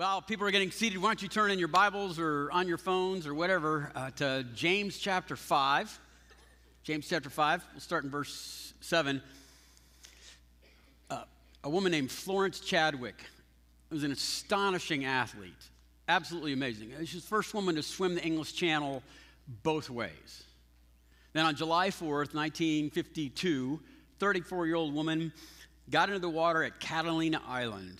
Well, people are getting seated. Why don't you turn in your Bibles or on your phones or whatever uh, to James chapter 5. James chapter 5. We'll start in verse 7. Uh, a woman named Florence Chadwick was an astonishing athlete, absolutely amazing. She's the first woman to swim the English Channel both ways. Then on July 4th, 1952, 34 year old woman got into the water at Catalina Island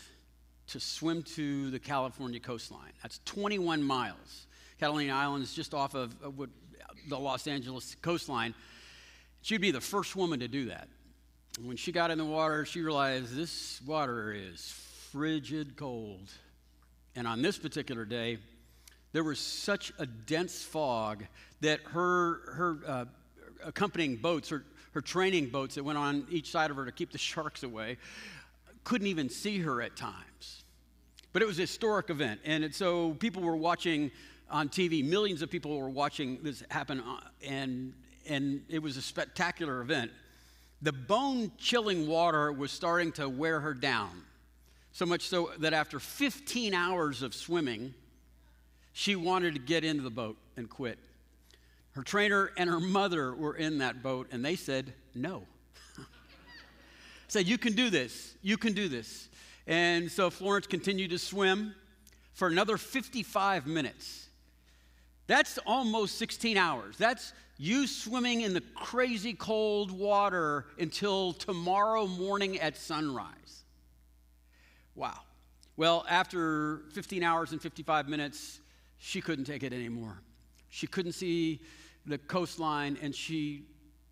to swim to the California coastline. That's 21 miles. Catalina Island is just off of, the Los Angeles coastline. She'd be the first woman to do that. When she got in the water, she realized this water is frigid cold. And on this particular day, there was such a dense fog that her, her uh, accompanying boats, her, her training boats that went on each side of her to keep the sharks away, couldn't even see her at times. But it was a historic event. And so people were watching on TV, millions of people were watching this happen, uh, and, and it was a spectacular event. The bone chilling water was starting to wear her down, so much so that after 15 hours of swimming, she wanted to get into the boat and quit. Her trainer and her mother were in that boat, and they said, No. said, You can do this. You can do this. And so Florence continued to swim for another 55 minutes. That's almost 16 hours. That's you swimming in the crazy cold water until tomorrow morning at sunrise. Wow. Well, after 15 hours and 55 minutes, she couldn't take it anymore. She couldn't see the coastline, and she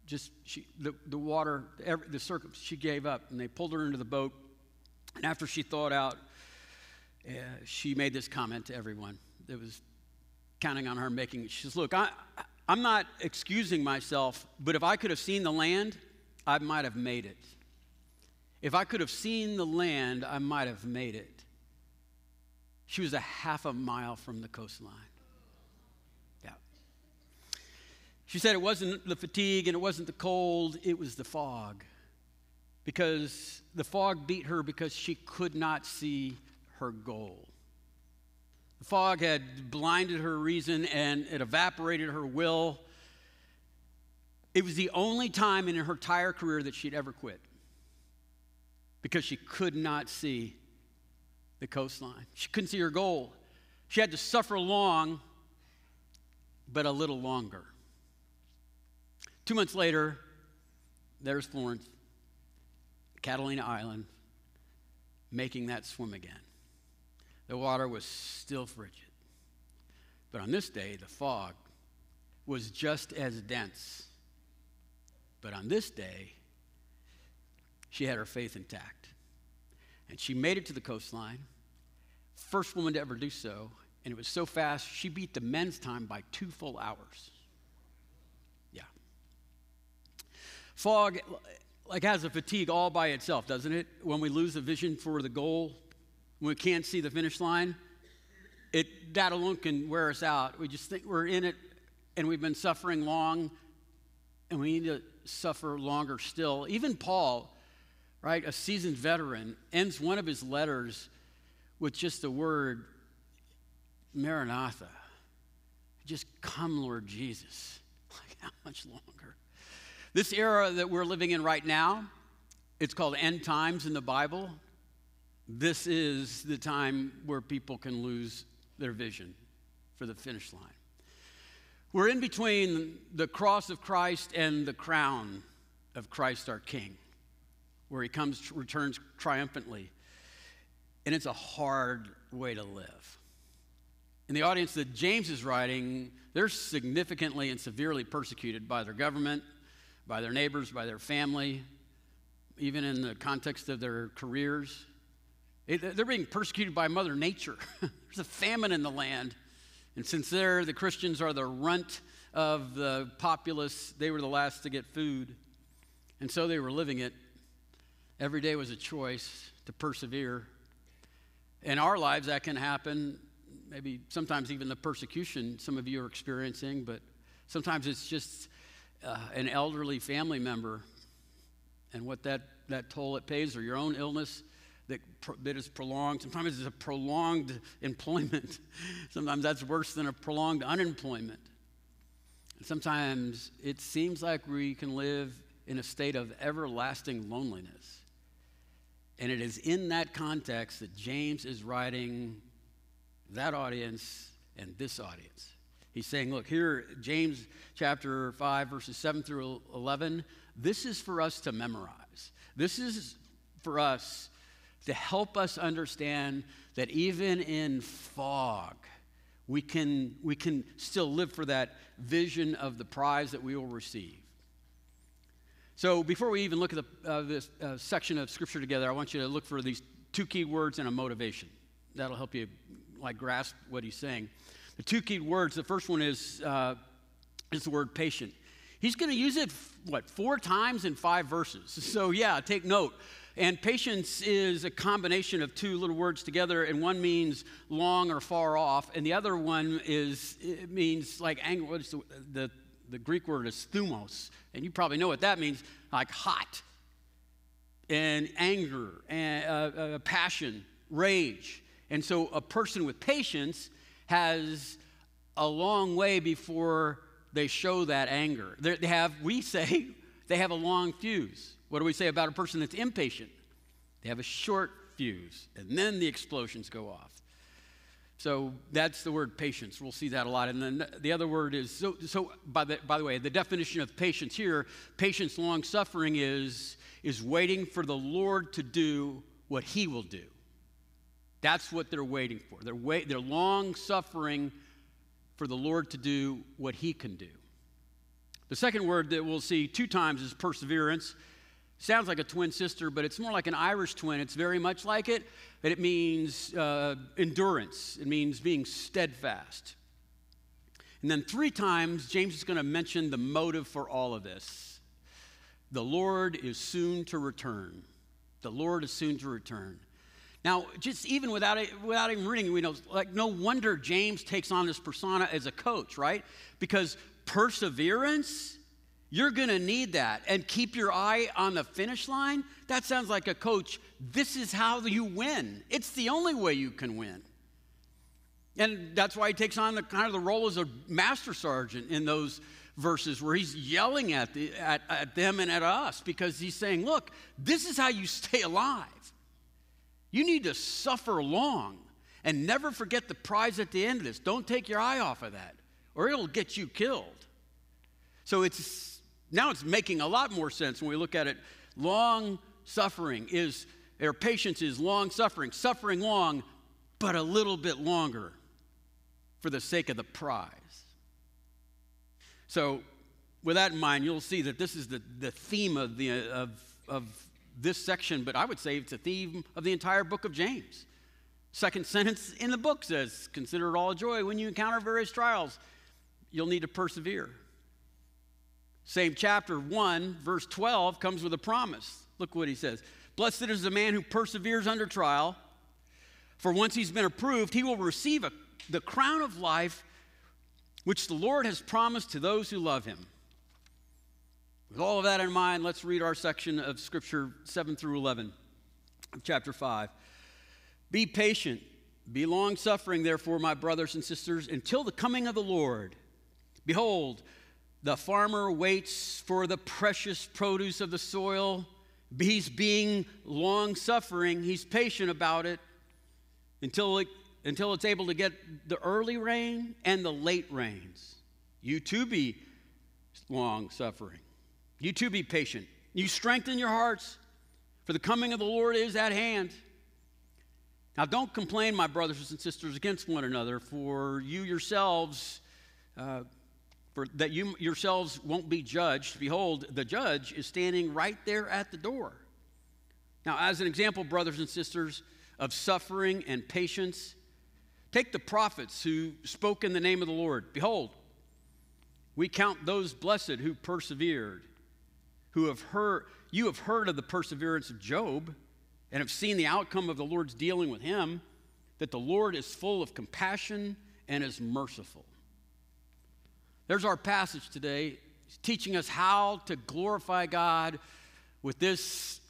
just, she, the, the water, every, the circum, she gave up, and they pulled her into the boat and after she thought out, uh, she made this comment to everyone that was counting on her making it. She says, Look, I, I'm not excusing myself, but if I could have seen the land, I might have made it. If I could have seen the land, I might have made it. She was a half a mile from the coastline. Yeah. She said it wasn't the fatigue and it wasn't the cold, it was the fog because the fog beat her because she could not see her goal. The fog had blinded her reason and it evaporated her will. It was the only time in her entire career that she'd ever quit because she could not see the coastline. She couldn't see her goal. She had to suffer long, but a little longer. Two months later, there's Florence Catalina Island, making that swim again. The water was still frigid. But on this day, the fog was just as dense. But on this day, she had her faith intact. And she made it to the coastline, first woman to ever do so. And it was so fast, she beat the men's time by two full hours. Yeah. Fog like has a fatigue all by itself, doesn't it? When we lose the vision for the goal, when we can't see the finish line, it that alone can wear us out. We just think we're in it and we've been suffering long and we need to suffer longer still. Even Paul, right, a seasoned veteran, ends one of his letters with just the word Maranatha. Just come, Lord Jesus. Like, how much longer? This era that we're living in right now, it's called end times in the Bible. This is the time where people can lose their vision for the finish line. We're in between the cross of Christ and the crown of Christ our King, where he comes, returns triumphantly. And it's a hard way to live. In the audience that James is writing, they're significantly and severely persecuted by their government, by their neighbors, by their family, even in the context of their careers. They're being persecuted by Mother Nature. There's a famine in the land. And since they're, the Christians are the runt of the populace, they were the last to get food. And so they were living it. Every day was a choice to persevere. In our lives, that can happen. Maybe sometimes even the persecution some of you are experiencing, but sometimes it's just uh, an elderly family member and what that, that toll it pays, or your own illness, that, that is prolonged. Sometimes it's a prolonged employment. Sometimes that's worse than a prolonged unemployment. And sometimes it seems like we can live in a state of everlasting loneliness. And it is in that context that James is writing that audience and this audience. He's saying, look, here, James chapter 5, verses 7 through 11, this is for us to memorize. This is for us to help us understand that even in fog, we can, we can still live for that vision of the prize that we will receive. So, before we even look at the, uh, this uh, section of scripture together, I want you to look for these two key words and a motivation. That'll help you like grasp what he's saying. Two key words. The first one is uh, is the word patient. He's going to use it what four times in five verses. So yeah, take note. And patience is a combination of two little words together, and one means long or far off, and the other one is it means like anger. The, the the Greek word is thumos, and you probably know what that means, like hot, and anger, and uh, uh, passion, rage. And so a person with patience has a long way before they show that anger. They have, we say, they have a long fuse. What do we say about a person that's impatient? They have a short fuse, and then the explosions go off. So that's the word patience. We'll see that a lot. And then the other word is so, so by, the, by the way, the definition of patience here, patience, long suffering, is, is waiting for the Lord to do what he will do. That's what they're waiting for. They're, wait, they're long suffering for the Lord to do what he can do. The second word that we'll see two times is perseverance. Sounds like a twin sister, but it's more like an Irish twin. It's very much like it, but it means uh, endurance, it means being steadfast. And then three times, James is going to mention the motive for all of this. The Lord is soon to return. The Lord is soon to return. Now, just even without, it, without even reading, we know, like, no wonder James takes on this persona as a coach, right? Because perseverance, you're going to need that. And keep your eye on the finish line, that sounds like a coach. This is how you win. It's the only way you can win. And that's why he takes on the kind of the role as a master sergeant in those verses where he's yelling at, the, at, at them and at us because he's saying, look, this is how you stay alive. You need to suffer long and never forget the prize at the end of this. Don't take your eye off of that, or it'll get you killed. So it's now it's making a lot more sense when we look at it. Long suffering is, or patience is long suffering, suffering long, but a little bit longer for the sake of the prize. So, with that in mind, you'll see that this is the, the theme of, the, of, of this section, but I would say it's a theme of the entire book of James. Second sentence in the book says, Consider it all a joy when you encounter various trials. You'll need to persevere. Same chapter 1, verse 12, comes with a promise. Look what he says Blessed is the man who perseveres under trial, for once he's been approved, he will receive a, the crown of life which the Lord has promised to those who love him. With all of that in mind, let's read our section of Scripture 7 through 11 of chapter 5. Be patient, be long suffering, therefore, my brothers and sisters, until the coming of the Lord. Behold, the farmer waits for the precious produce of the soil. He's being long suffering, he's patient about it until, it until it's able to get the early rain and the late rains. You too be long suffering. You too be patient. You strengthen your hearts, for the coming of the Lord is at hand. Now, don't complain, my brothers and sisters, against one another, for you yourselves, uh, for that you yourselves won't be judged. Behold, the judge is standing right there at the door. Now, as an example, brothers and sisters, of suffering and patience, take the prophets who spoke in the name of the Lord. Behold, we count those blessed who persevered who have heard, you have heard of the perseverance of Job and have seen the outcome of the Lord's dealing with him, that the Lord is full of compassion and is merciful. There's our passage today, teaching us how to glorify God with this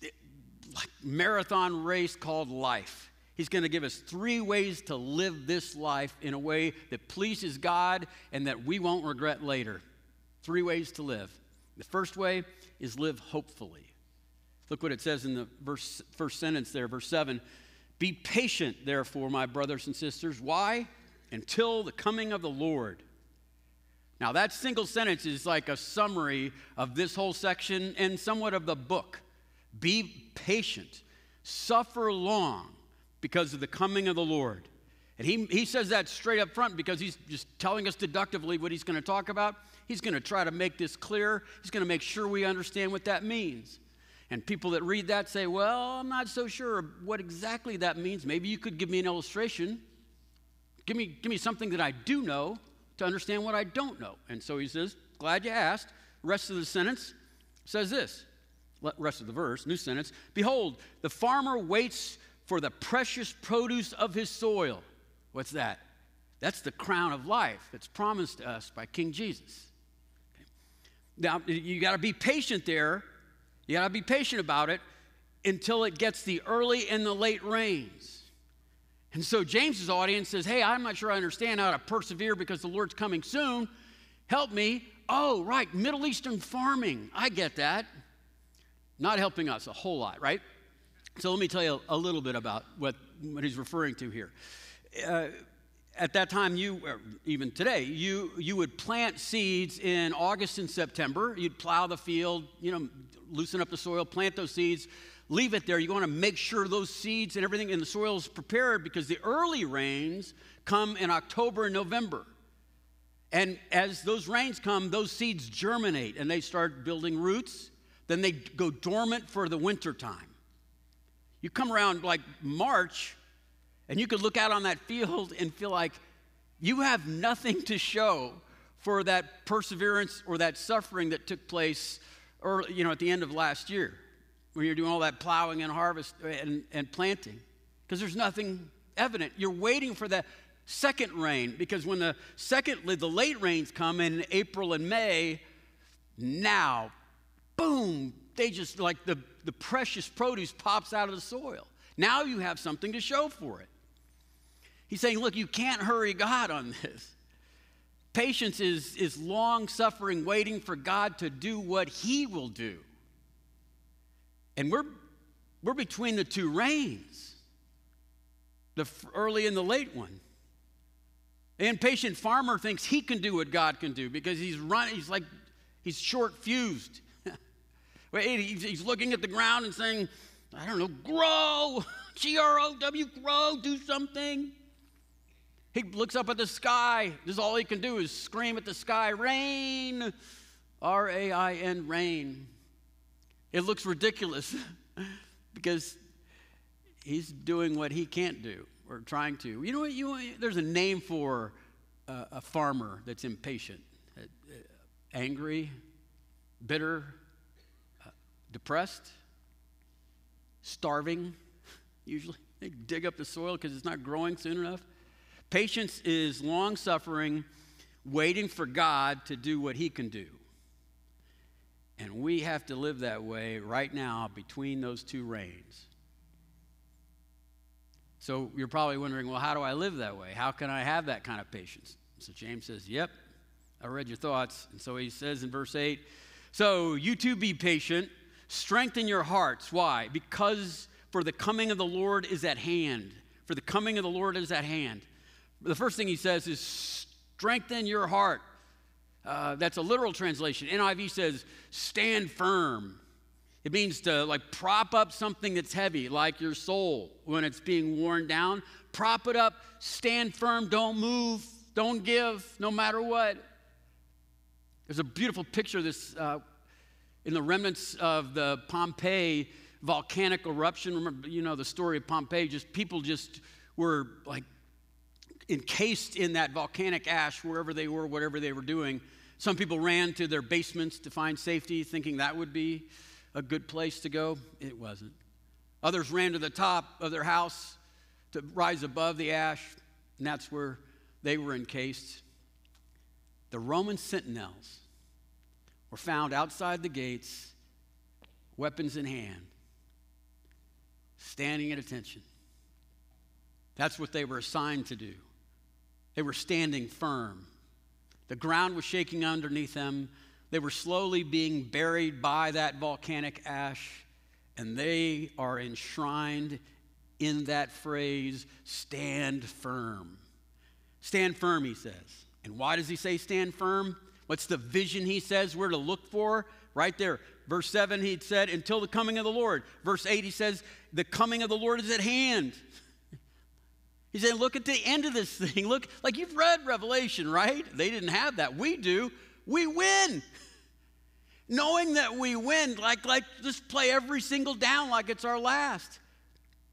marathon race called life. He's going to give us three ways to live this life in a way that pleases God and that we won't regret later. Three ways to live. The first way is live hopefully. Look what it says in the verse, first sentence there, verse 7. Be patient, therefore, my brothers and sisters. Why? Until the coming of the Lord. Now, that single sentence is like a summary of this whole section and somewhat of the book. Be patient, suffer long because of the coming of the Lord. And he, he says that straight up front because he's just telling us deductively what he's going to talk about. He's going to try to make this clear. He's going to make sure we understand what that means. And people that read that say, Well, I'm not so sure what exactly that means. Maybe you could give me an illustration. Give me, give me something that I do know to understand what I don't know. And so he says, Glad you asked. Rest of the sentence says this rest of the verse, new sentence Behold, the farmer waits for the precious produce of his soil. What's that? That's the crown of life that's promised to us by King Jesus. Now, you got to be patient there. You got to be patient about it until it gets the early and the late rains. And so James's audience says, Hey, I'm not sure I understand how to persevere because the Lord's coming soon. Help me. Oh, right, Middle Eastern farming. I get that. Not helping us a whole lot, right? So let me tell you a little bit about what, what he's referring to here. Uh, at that time, you, even today, you, you would plant seeds in August and September. You'd plow the field, you know, loosen up the soil, plant those seeds, leave it there. You want to make sure those seeds and everything in the soil is prepared because the early rains come in October and November. And as those rains come, those seeds germinate and they start building roots. Then they go dormant for the winter time. You come around like March, and you could look out on that field and feel like you have nothing to show for that perseverance or that suffering that took place early, you know, at the end of last year when you're doing all that plowing and harvest and, and planting because there's nothing evident. You're waiting for that second rain because when the second, the late rains come in April and May, now, boom, they just like the, the precious produce pops out of the soil. Now you have something to show for it. He's saying, look, you can't hurry God on this. Patience is, is long suffering, waiting for God to do what He will do. And we're, we're between the two rains, the early and the late one. The impatient farmer thinks he can do what God can do because he's running, he's like, he's short fused. he's looking at the ground and saying, I don't know, grow, G R O W, grow, do something. He looks up at the sky. This is all he can do is scream at the sky, rain, R A I N, rain. It looks ridiculous because he's doing what he can't do or trying to. You know what? You, there's a name for a, a farmer that's impatient, uh, uh, angry, bitter, uh, depressed, starving, usually. They dig up the soil because it's not growing soon enough. Patience is long suffering, waiting for God to do what He can do. And we have to live that way right now between those two rains. So you're probably wondering, well, how do I live that way? How can I have that kind of patience? So James says, Yep, I read your thoughts. And so he says in verse 8, So you too be patient, strengthen your hearts. Why? Because for the coming of the Lord is at hand. For the coming of the Lord is at hand. The first thing he says is strengthen your heart. Uh, that's a literal translation. NIV says stand firm. It means to like prop up something that's heavy, like your soul when it's being worn down. Prop it up, stand firm, don't move, don't give, no matter what. There's a beautiful picture of this uh, in the remnants of the Pompeii volcanic eruption. Remember, you know the story of Pompeii. Just people just were like encased in that volcanic ash wherever they were, whatever they were doing. Some people ran to their basements to find safety, thinking that would be a good place to go. It wasn't. Others ran to the top of their house to rise above the ash, and that's where they were encased. The Roman sentinels were found outside the gates, weapons in hand. standing at attention. That's what they were assigned to do. They were standing firm. The ground was shaking underneath them. They were slowly being buried by that volcanic ash, and they are enshrined in that phrase stand firm. Stand firm, he says. And why does he say stand firm? What's the vision he says we're to look for? Right there. Verse 7, he said, until the coming of the Lord. Verse 8, he says, the coming of the Lord is at hand. He said, look at the end of this thing. Look, like you've read Revelation, right? They didn't have that. We do. We win. Knowing that we win, like, like just play every single down like it's our last.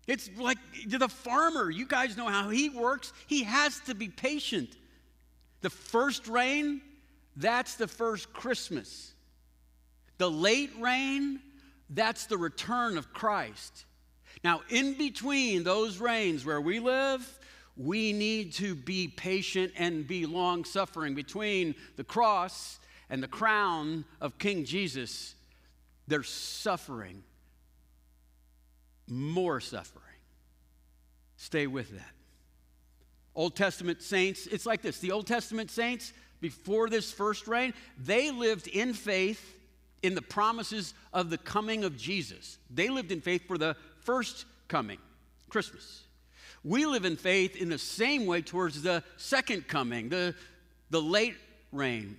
It's like the farmer. You guys know how he works. He has to be patient. The first rain, that's the first Christmas. The late rain, that's the return of Christ. Now, in between those rains where we live, we need to be patient and be long suffering. Between the cross and the crown of King Jesus, there's suffering, more suffering. Stay with that. Old Testament saints, it's like this the Old Testament saints, before this first rain, they lived in faith in the promises of the coming of Jesus. They lived in faith for the first coming, Christmas. We live in faith in the same way towards the second coming, the, the late rain.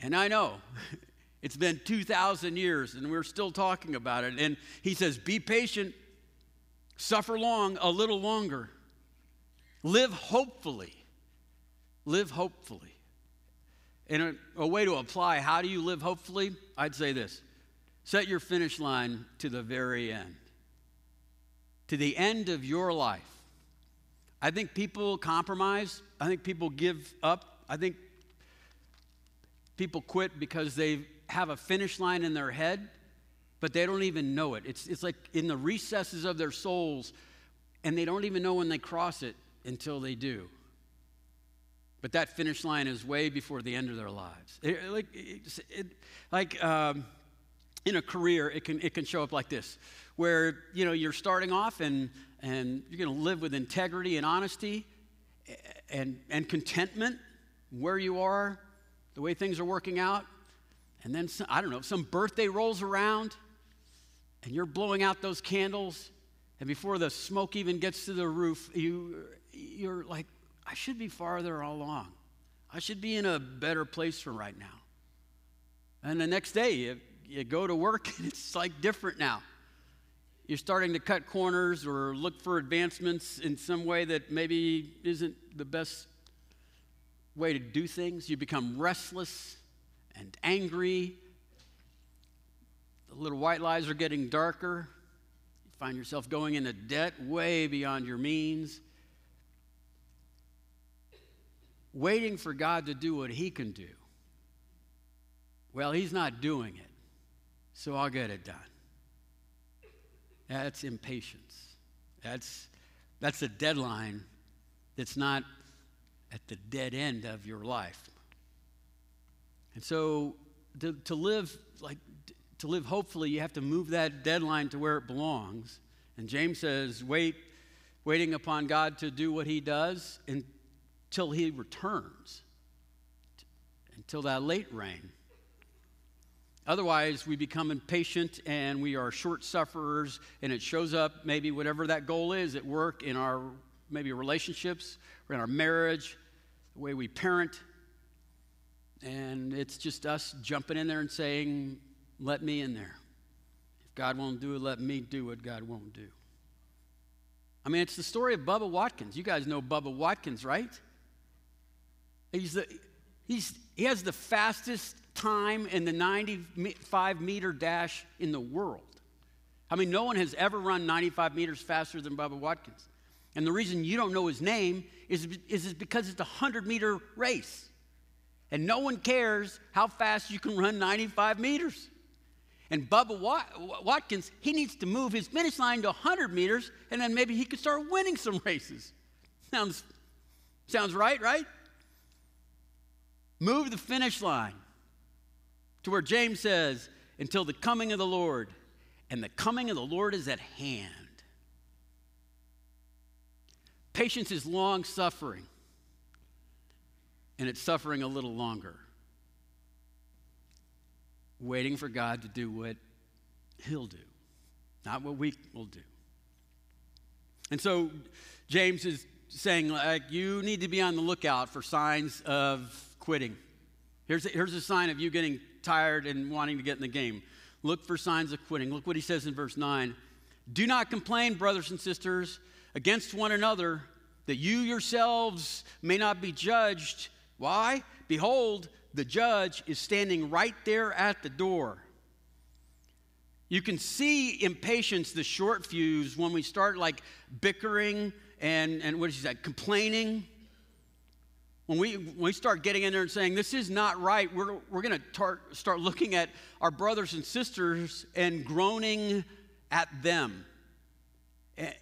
And I know it's been 2,000 years and we're still talking about it. And he says, Be patient, suffer long, a little longer, live hopefully. Live hopefully. And a, a, way to apply how do you live hopefully? I'd say this set your finish line to the very end, to the end of your life. I think people compromise, I think people give up, I think people quit because they have a finish line in their head, but they don't even know it. It's, it's like in the recesses of their souls, and they don't even know when they cross it until they do. But that finish line is way before the end of their lives. It, like, it, it, like um, in a career, it can, it can show up like this, where you know you're starting off and and you're going to live with integrity and honesty and and contentment where you are, the way things are working out, and then some, I don't know, some birthday rolls around, and you're blowing out those candles, and before the smoke even gets to the roof, you you're like, I should be farther along. I should be in a better place for right now. And the next day, you go to work and it's like different now. You're starting to cut corners or look for advancements in some way that maybe isn't the best way to do things. You become restless and angry. The little white lies are getting darker. You find yourself going into debt way beyond your means waiting for God to do what He can do. Well, He's not doing it, so I'll get it done. That's impatience. That's, that's a deadline that's not at the dead end of your life. And so to, to live like to live hopefully, you have to move that deadline to where it belongs. And James says, wait, waiting upon God to do what he does until he returns, until that late rain. Otherwise, we become impatient and we are short sufferers, and it shows up maybe whatever that goal is at work, in our maybe relationships, or in our marriage, the way we parent. And it's just us jumping in there and saying, Let me in there. If God won't do it, let me do what God won't do. I mean, it's the story of Bubba Watkins. You guys know Bubba Watkins, right? He's the, he's, he has the fastest time in the 95 meter dash in the world. I mean, no one has ever run 95 meters faster than Bubba Watkins. And the reason you don't know his name is, is because it's a 100 meter race. And no one cares how fast you can run 95 meters. And Bubba Watkins, he needs to move his finish line to 100 meters, and then maybe he could start winning some races. Sounds, sounds right, right? Move the finish line to where James says, until the coming of the Lord. And the coming of the Lord is at hand. patience is long suffering, and it's suffering a little longer, waiting for God to do what He'll do, not what we will do. And so James is saying, like, you need to be on the lookout for signs of quitting. Here's a, here's a sign of you getting tired and wanting to get in the game. Look for signs of quitting. Look what he says in verse 9. Do not complain, brothers and sisters, against one another, that you yourselves may not be judged. Why? Behold, the judge is standing right there at the door. You can see impatience, the short fuse, when we start like bickering and, and what is that, complaining. When we, when we start getting in there and saying, this is not right, we're, we're going to start looking at our brothers and sisters and groaning at them. And,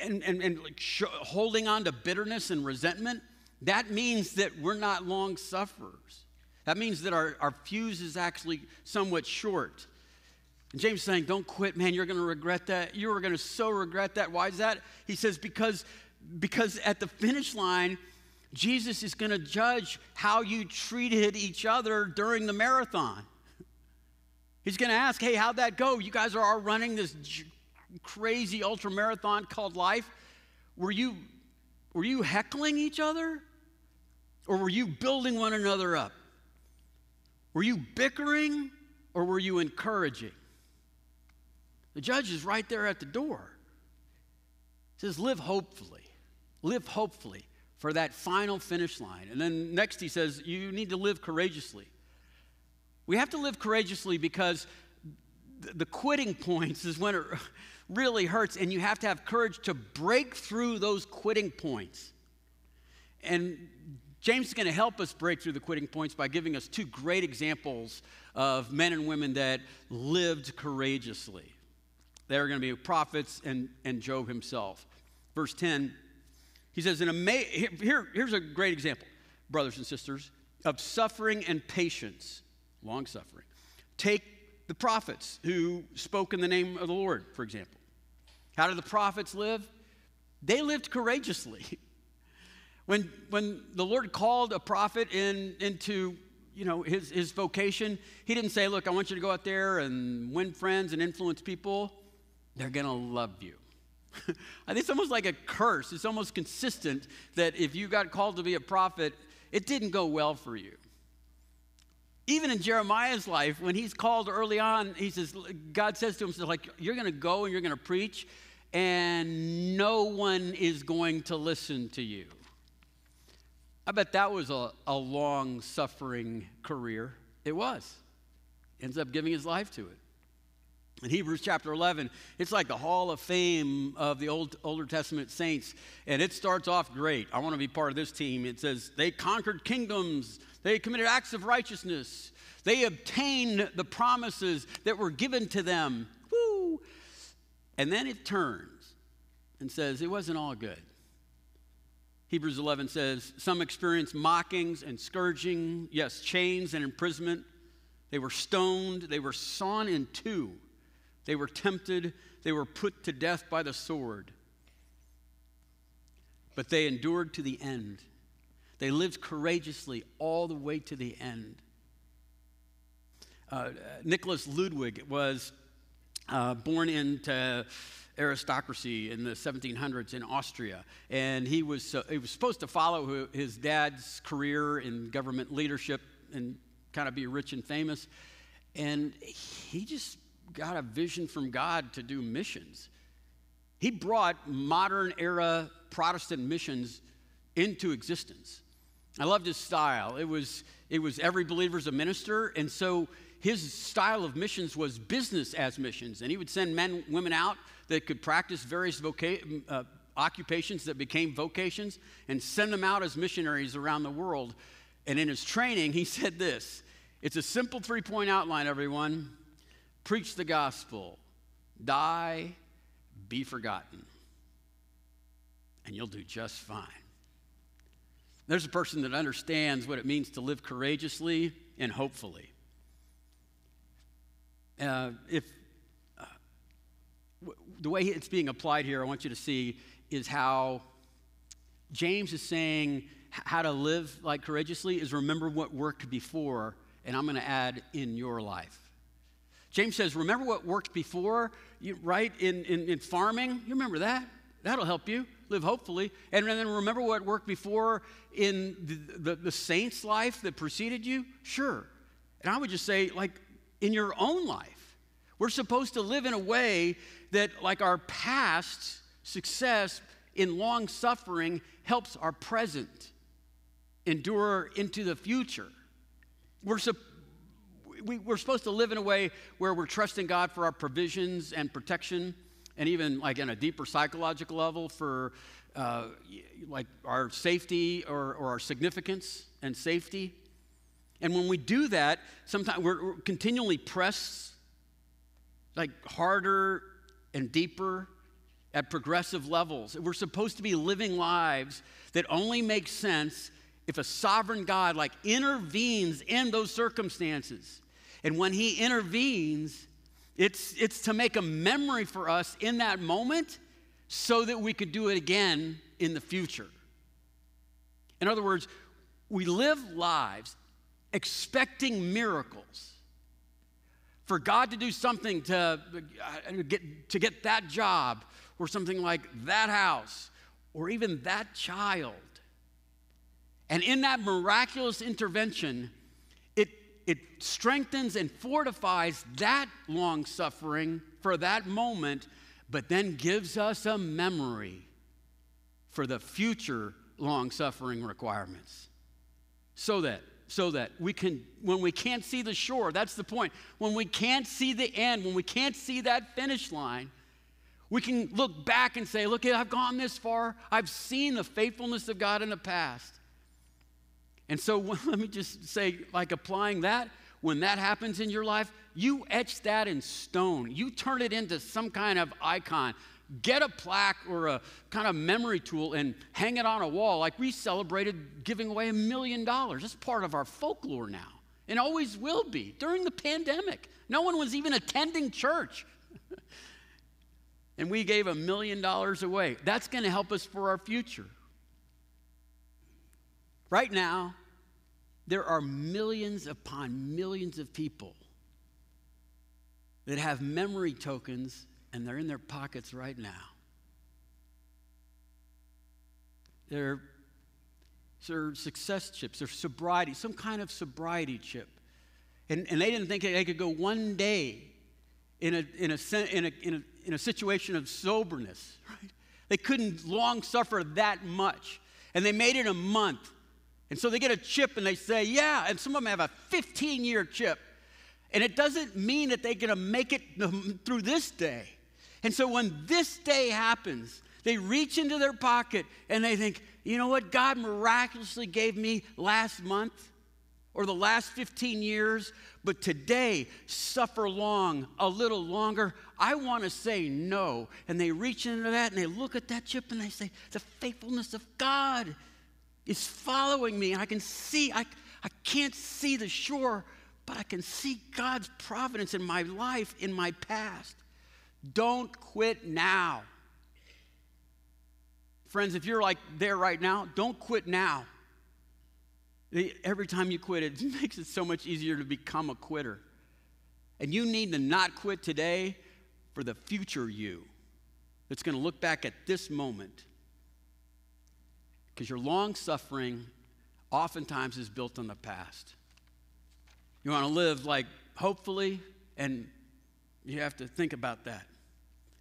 and, and, and like sh- holding on to bitterness and resentment, that means that we're not long sufferers. That means that our, our fuse is actually somewhat short. And James is saying, Don't quit, man. You're going to regret that. You are going to so regret that. Why is that? He says, Because, because at the finish line, Jesus is going to judge how you treated each other during the marathon. He's going to ask, Hey, how'd that go? You guys are all running this crazy ultra marathon called life. Were you, were you heckling each other? Or were you building one another up? Were you bickering or were you encouraging? The judge is right there at the door. He says, Live hopefully. Live hopefully for that final finish line. And then next he says, You need to live courageously. We have to live courageously because the quitting points is when it really hurts, and you have to have courage to break through those quitting points. And James is going to help us break through the quitting points by giving us two great examples of men and women that lived courageously. They're going to be prophets and, and Job himself. Verse 10, he says, here, here's a great example, brothers and sisters, of suffering and patience, long suffering. Take the prophets who spoke in the name of the Lord, for example. How did the prophets live? They lived courageously. When, when the Lord called a prophet in, into you know, his, his vocation, he didn't say, Look, I want you to go out there and win friends and influence people they're going to love you. I think it's almost like a curse. It's almost consistent that if you got called to be a prophet, it didn't go well for you. Even in Jeremiah's life, when he's called early on, he says, God says to him, says, like, you're going to go and you're going to preach, and no one is going to listen to you. I bet that was a, a long suffering career. It was. Ends up giving his life to it. In Hebrews chapter 11, it's like the hall of fame of the Old, Older Testament saints. And it starts off great. I want to be part of this team. It says, they conquered kingdoms, they committed acts of righteousness, they obtained the promises that were given to them. Woo! And then it turns and says, it wasn't all good. Hebrews 11 says, some experienced mockings and scourging, yes, chains and imprisonment. They were stoned, they were sawn in two. They were tempted, they were put to death by the sword. But they endured to the end. They lived courageously all the way to the end. Uh, Nicholas Ludwig was uh, born into aristocracy in the 1700s in Austria, and he was, uh, he was supposed to follow his dad's career in government leadership and kind of be rich and famous. And he just got a vision from God to do missions. He brought modern era Protestant missions into existence. I loved his style. It was, it was every believer's a minister, and so his style of missions was business as missions. And he would send men, women out that could practice various voca- uh, occupations that became vocations and send them out as missionaries around the world. And in his training, he said this it's a simple three point outline, everyone preach the gospel, die, be forgotten, and you'll do just fine. There's a person that understands what it means to live courageously and hopefully. Uh, if uh, the way it's being applied here, I want you to see is how James is saying how to live like courageously is remember what worked before, and I'm going to add in your life. James says, remember what worked before, you, right? In, in, in farming, you remember that? That'll help you live hopefully. And then remember what worked before in the, the, the saint's life that preceded you? Sure. And I would just say, like, in your own life, we're supposed to live in a way that, like, our past success in long suffering helps our present endure into the future. We're, we, are supposed to live in a way where we're trusting God for our provisions and protection, and even like on a deeper psychological level for uh, like our safety or, or our significance and safety. And when we do that, sometimes we're, we're continually pressed like harder and deeper at progressive levels. We're supposed to be living lives that only make sense if a sovereign God like intervenes in those circumstances. And when he intervenes, it's, it's to make a memory for us in that moment so that we could do it again in the future. In other words, we live lives expecting miracles for God to do something to uh, get, to get that job or something like that house or even that child. And in that miraculous intervention, it, strengthens and fortifies that long suffering for that moment, but then gives us a memory for the future long suffering requirements. So that so that we can when we can't see the shore that's the point when we can't see the end when we can't see that finish line we can look back and say, Look, I've gone this far. I've seen the faithfulness of God in the past. And so let me just say, like applying that, when that happens in your life, you etch that in stone. You turn it into some kind of icon. Get a plaque or a kind of memory tool and hang it on a wall. Like we celebrated giving away a million dollars. That's part of our folklore now and always will be during the pandemic. No one was even attending church. and we gave a million dollars away. That's going to help us for our future. Right now, there are millions upon millions of people that have memory tokens and they're in their pockets right now. They're, they're success chips, they're sobriety, some kind of sobriety chip. And, and they didn't think they could go one day in a, in a, in a, in a in a situation of soberness, right? They couldn't long suffer that much. And they made it a month. And so they get a chip and they say, yeah. And some of them have a 15 year chip. And it doesn't mean that they're going to make it through this day. And so when this day happens, they reach into their pocket and they think, you know what? God miraculously gave me last month or the last 15 years, but today suffer long, a little longer. I want to say no. And they reach into that and they look at that chip and they say, The faithfulness of God is following me. I can see, I, I can't see the shore, but I can see God's providence in my life, in my past. Don't quit now. Friends, if you're like there right now, don't quit now. Every time you quit, it makes it so much easier to become a quitter. And you need to not quit today for the future you that's going to look back at this moment. Because your long suffering oftentimes is built on the past. You want to live like hopefully, and you have to think about that.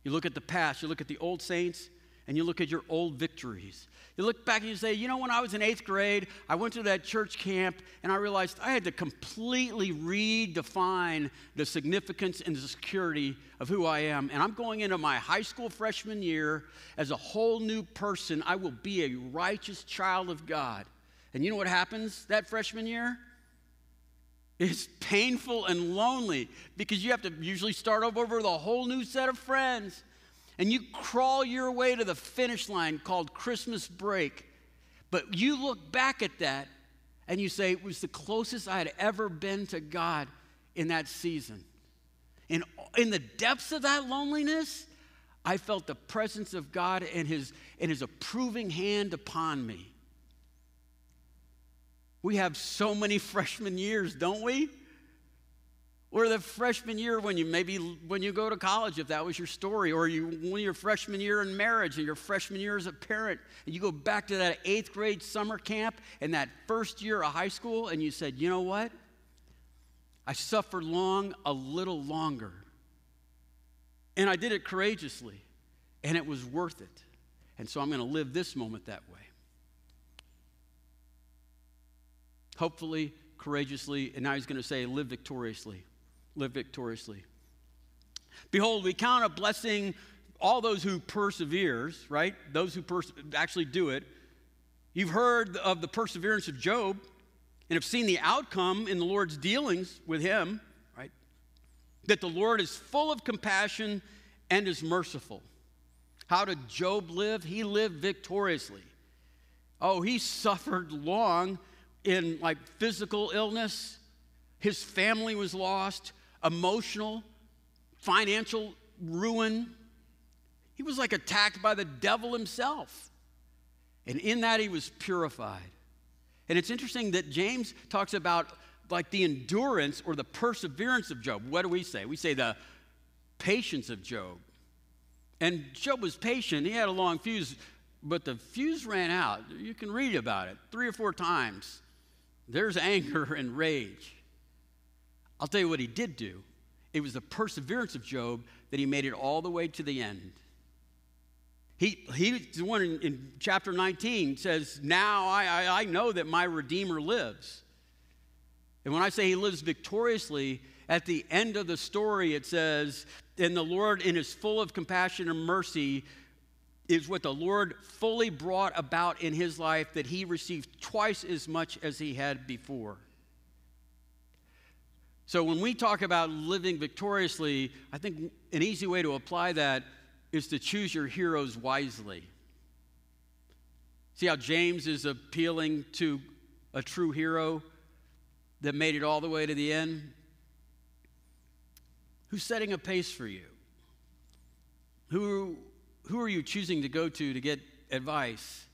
You look at the past, you look at the old saints, and you look at your old victories. You look back and you say, you know, when I was in eighth grade, I went to that church camp and I realized I had to completely redefine the significance and the security of who I am. And I'm going into my high school freshman year as a whole new person. I will be a righteous child of God. And you know what happens that freshman year? It's painful and lonely because you have to usually start over with a whole new set of friends and you crawl your way to the finish line called Christmas break. But you look back at that and you say, it was the closest I had ever been to God in that season. And in the depths of that loneliness, I felt the presence of God and his, and his approving hand upon me. We have so many freshman years, don't we? Or the freshman year when you maybe when you go to college, if that was your story, or you when your freshman year in marriage and your freshman year as a parent, and you go back to that eighth grade summer camp and that first year of high school, and you said, you know what? I suffered long a little longer. And I did it courageously, and it was worth it. And so I'm going to live this moment that way. Hopefully, courageously, and now he's going to say, live victoriously live victoriously. Behold, we count a blessing all those who perseveres, right? Those who pers- actually do it. You've heard of the perseverance of Job and have seen the outcome in the Lord's dealings with him, right? That the Lord is full of compassion and is merciful. How did Job live? He lived victoriously. Oh, he suffered long in like physical illness. His family was lost emotional, financial ruin. He was like attacked by the devil himself. And in that, he was purified. And it's interesting that James talks about like the endurance or the perseverance of Job. What do we say? We say the patience of Job. And Job was patient. He had a long fuse, but the fuse ran out. You can read about it three or four times. There's anger and rage. I'll tell you what he did do. It was the perseverance of Job that he made it all the way to the end. He, he's the one in, in chapter 19 says, Now I, I, I know that my Redeemer lives. And when I say he lives victoriously, at the end of the story, it says, And the Lord, in his full of compassion and mercy, is what the Lord fully brought about in his life that he received twice as much as he had before. So when we talk about living victoriously, I think an easy way to apply that is to choose your heroes wisely. See how James is appealing to a true hero that made it all the way to the end? Who's setting a pace for you? Who, who are you choosing to go to to get advice?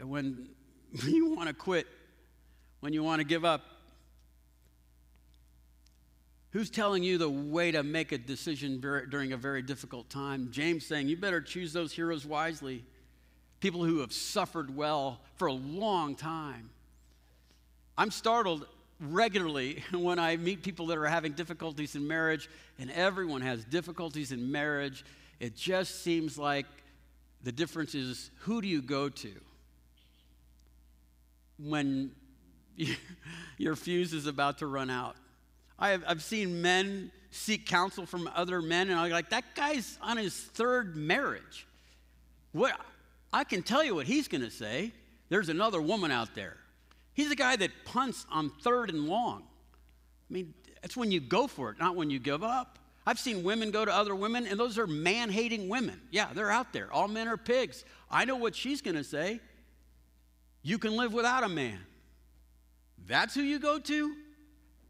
When you want to quit, when you want to give up, Who's telling you the way to make a decision during a very difficult time? James saying you better choose those heroes wisely, people who have suffered well for a long time. I'm startled regularly when I meet people that are having difficulties in marriage, and everyone has difficulties in marriage. It just seems like the difference is who do you go to? When your fuse is about to run out. I have, I've seen men seek counsel from other men, and I'm like, that guy's on his third marriage. What I can tell you what he's going to say. There's another woman out there. He's a guy that punts on third and long. I mean, that's when you go for it, not when you give up. I've seen women go to other women, and those are man hating women. Yeah, they're out there. All men are pigs. I know what she's going to say. You can live without a man. That's who you go to?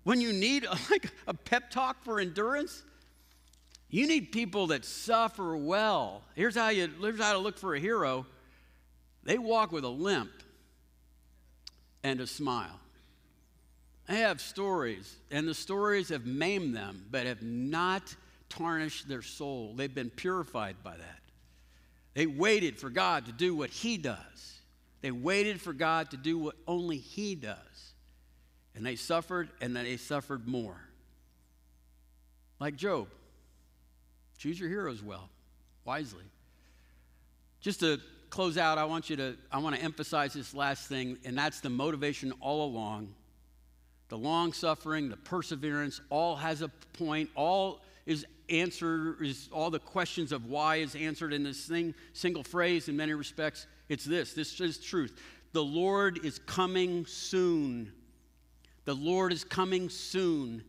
When you need like a pep talk for endurance, you need people that suffer well. Here's how you here's how to look for a hero. They walk with a limp and a smile. They have stories, and the stories have maimed them, but have not tarnished their soul. They've been purified by that. They waited for God to do what He does. They waited for God to do what only He does. And they suffered, and then they suffered more. Like Job. Choose your heroes well, wisely. Just to close out, I want you to, I want to emphasize this last thing, and that's the motivation all along. The long suffering, the perseverance, all has a point, all is answer is all the questions of why is answered in this thing, single phrase in many respects. It's this. This is truth. The Lord is coming soon. The Lord is coming soon.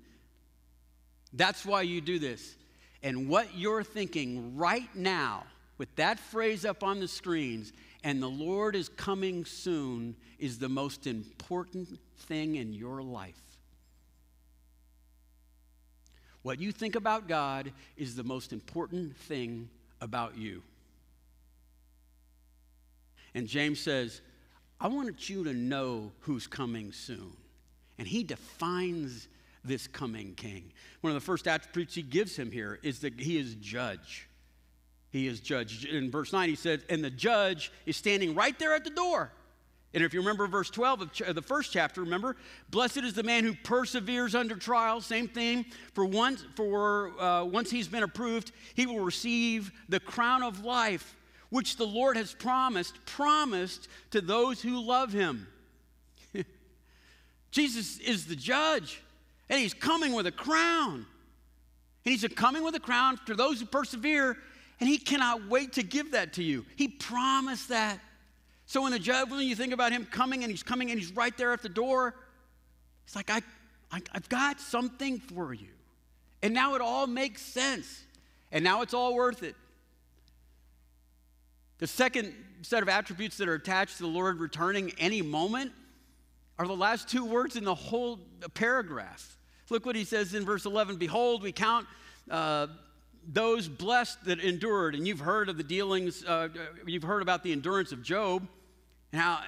That's why you do this. And what you're thinking right now, with that phrase up on the screens, and the Lord is coming soon, is the most important thing in your life. What you think about God is the most important thing about you. And James says, I want you to know who's coming soon. And he defines this coming king. One of the first attributes he gives him here is that he is judge. He is judge. In verse 9, he says, And the judge is standing right there at the door. And if you remember verse 12 of ch- the first chapter, remember, blessed is the man who perseveres under trial. Same thing. For once, for uh, once he's been approved, he will receive the crown of life, which the Lord has promised, promised to those who love him. Jesus is the judge, and he's coming with a crown. And he's coming with a crown to those who persevere, and he cannot wait to give that to you. He promised that. So when the judge, when you think about him coming and he's coming and he's right there at the door, it's like, I, I, I've got something for you. And now it all makes sense. And now it's all worth it. The second set of attributes that are attached to the Lord returning any moment are the last two words in the whole paragraph. Look what he says in verse 11 Behold, we count uh, those blessed that endured. And you've heard of the dealings, uh, you've heard about the endurance of Job and, how,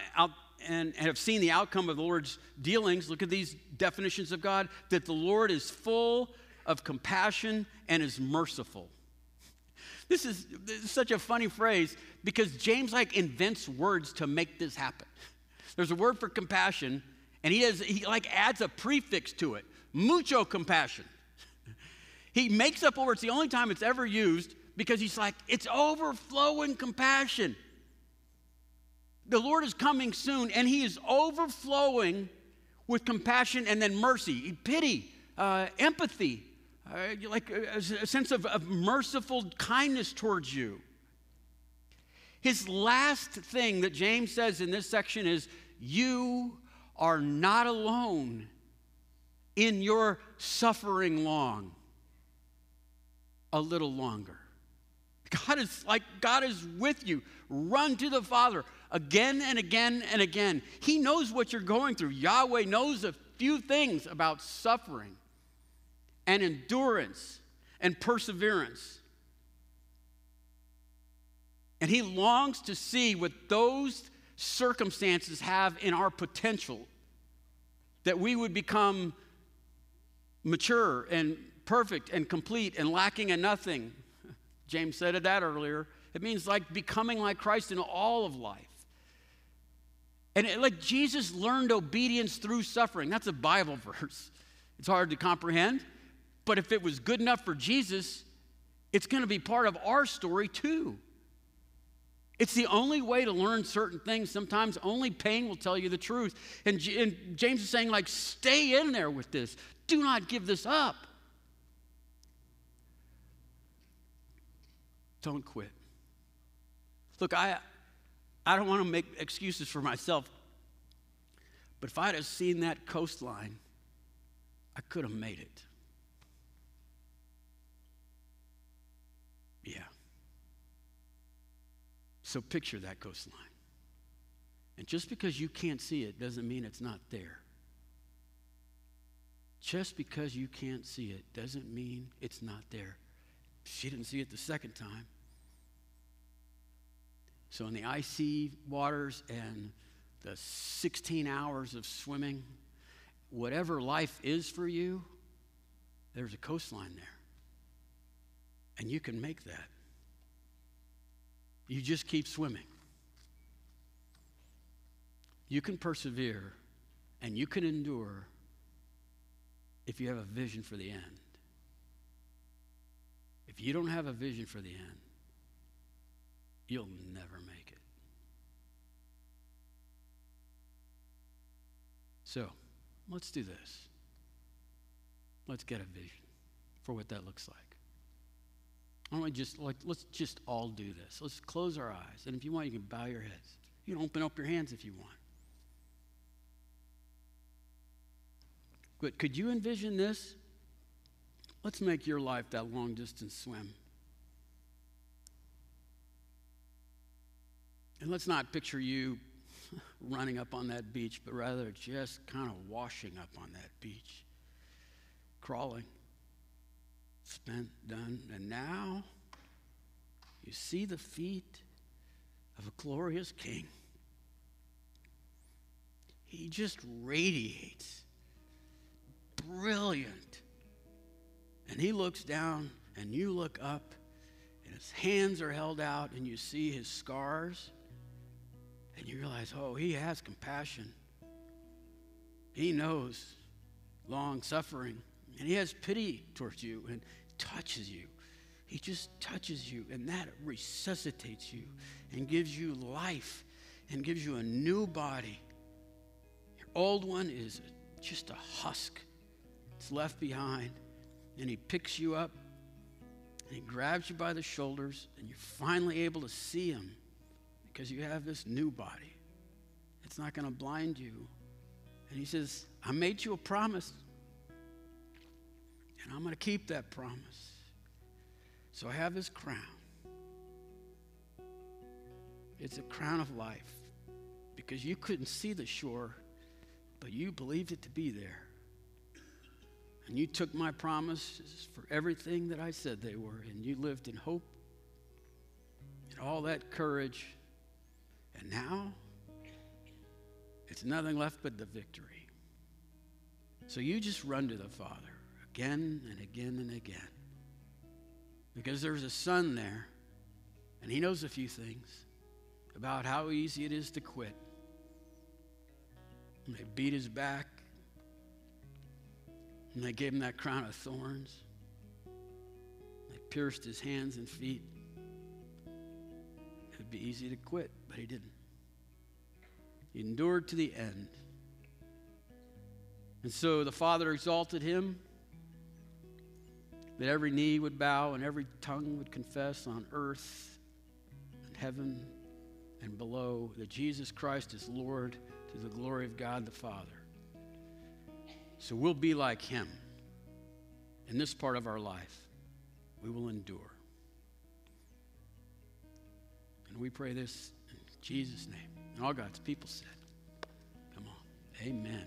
and, and have seen the outcome of the Lord's dealings. Look at these definitions of God that the Lord is full of compassion and is merciful. This is, this is such a funny phrase because James like invents words to make this happen. There's a word for compassion, and he has he like adds a prefix to it. Mucho compassion. he makes up word. It's the only time it's ever used because he's like, it's overflowing compassion. The Lord is coming soon, and He is overflowing with compassion and then mercy, pity, uh, empathy, uh, like a, a sense of, of merciful kindness towards you. His last thing that James says in this section is, You are not alone in your suffering long, a little longer. God is like, God is with you. Run to the Father again and again and again. He knows what you're going through. Yahweh knows a few things about suffering and endurance and perseverance. And He longs to see what those circumstances have in our potential that we would become mature and perfect and complete and lacking in nothing. James said that earlier. It means like becoming like Christ in all of life. And it, like Jesus learned obedience through suffering. That's a Bible verse. It's hard to comprehend. But if it was good enough for Jesus, it's going to be part of our story too. It's the only way to learn certain things. Sometimes only pain will tell you the truth. And, and James is saying, like, stay in there with this. Do not give this up. Don't quit. Look, I, I don't want to make excuses for myself, but if I'd have seen that coastline, I could have made it. Yeah. So picture that coastline. And just because you can't see it doesn't mean it's not there. Just because you can't see it doesn't mean it's not there. She didn't see it the second time. So, in the icy waters and the 16 hours of swimming, whatever life is for you, there's a coastline there. And you can make that. You just keep swimming. You can persevere and you can endure if you have a vision for the end. If you don't have a vision for the end, you'll never make it. So, let's do this. Let's get a vision for what that looks like. Why don't we just like let's just all do this. Let's close our eyes. And if you want, you can bow your heads. You can open up your hands if you want. But could you envision this? Let's make your life that long distance swim. And let's not picture you running up on that beach, but rather just kind of washing up on that beach, crawling. Spent, done, and now you see the feet of a glorious king. He just radiates. Brilliant. And he looks down, and you look up, and his hands are held out, and you see his scars, and you realize, oh, he has compassion. He knows long suffering, and he has pity towards you and touches you. He just touches you, and that resuscitates you and gives you life and gives you a new body. Your old one is just a husk, it's left behind, and he picks you up and he grabs you by the shoulders, and you're finally able to see him because you have this new body. It's not going to blind you. And he says, I made you a promise, and I'm going to keep that promise. So I have this crown. It's a crown of life because you couldn't see the shore, but you believed it to be there. And you took my promises for everything that I said they were, and you lived in hope and all that courage. And now, it's nothing left but the victory. So you just run to the Father again and again and again. Because there's a son there, and he knows a few things about how easy it is to quit. And they beat his back, and they gave him that crown of thorns. They pierced his hands and feet. It would be easy to quit, but he didn't. He endured to the end. And so the Father exalted him that every knee would bow and every tongue would confess on earth and heaven and below that Jesus Christ is Lord to the glory of God the Father. So we'll be like him in this part of our life. We will endure. And we pray this in Jesus' name. And all God's people said, Come on. Amen.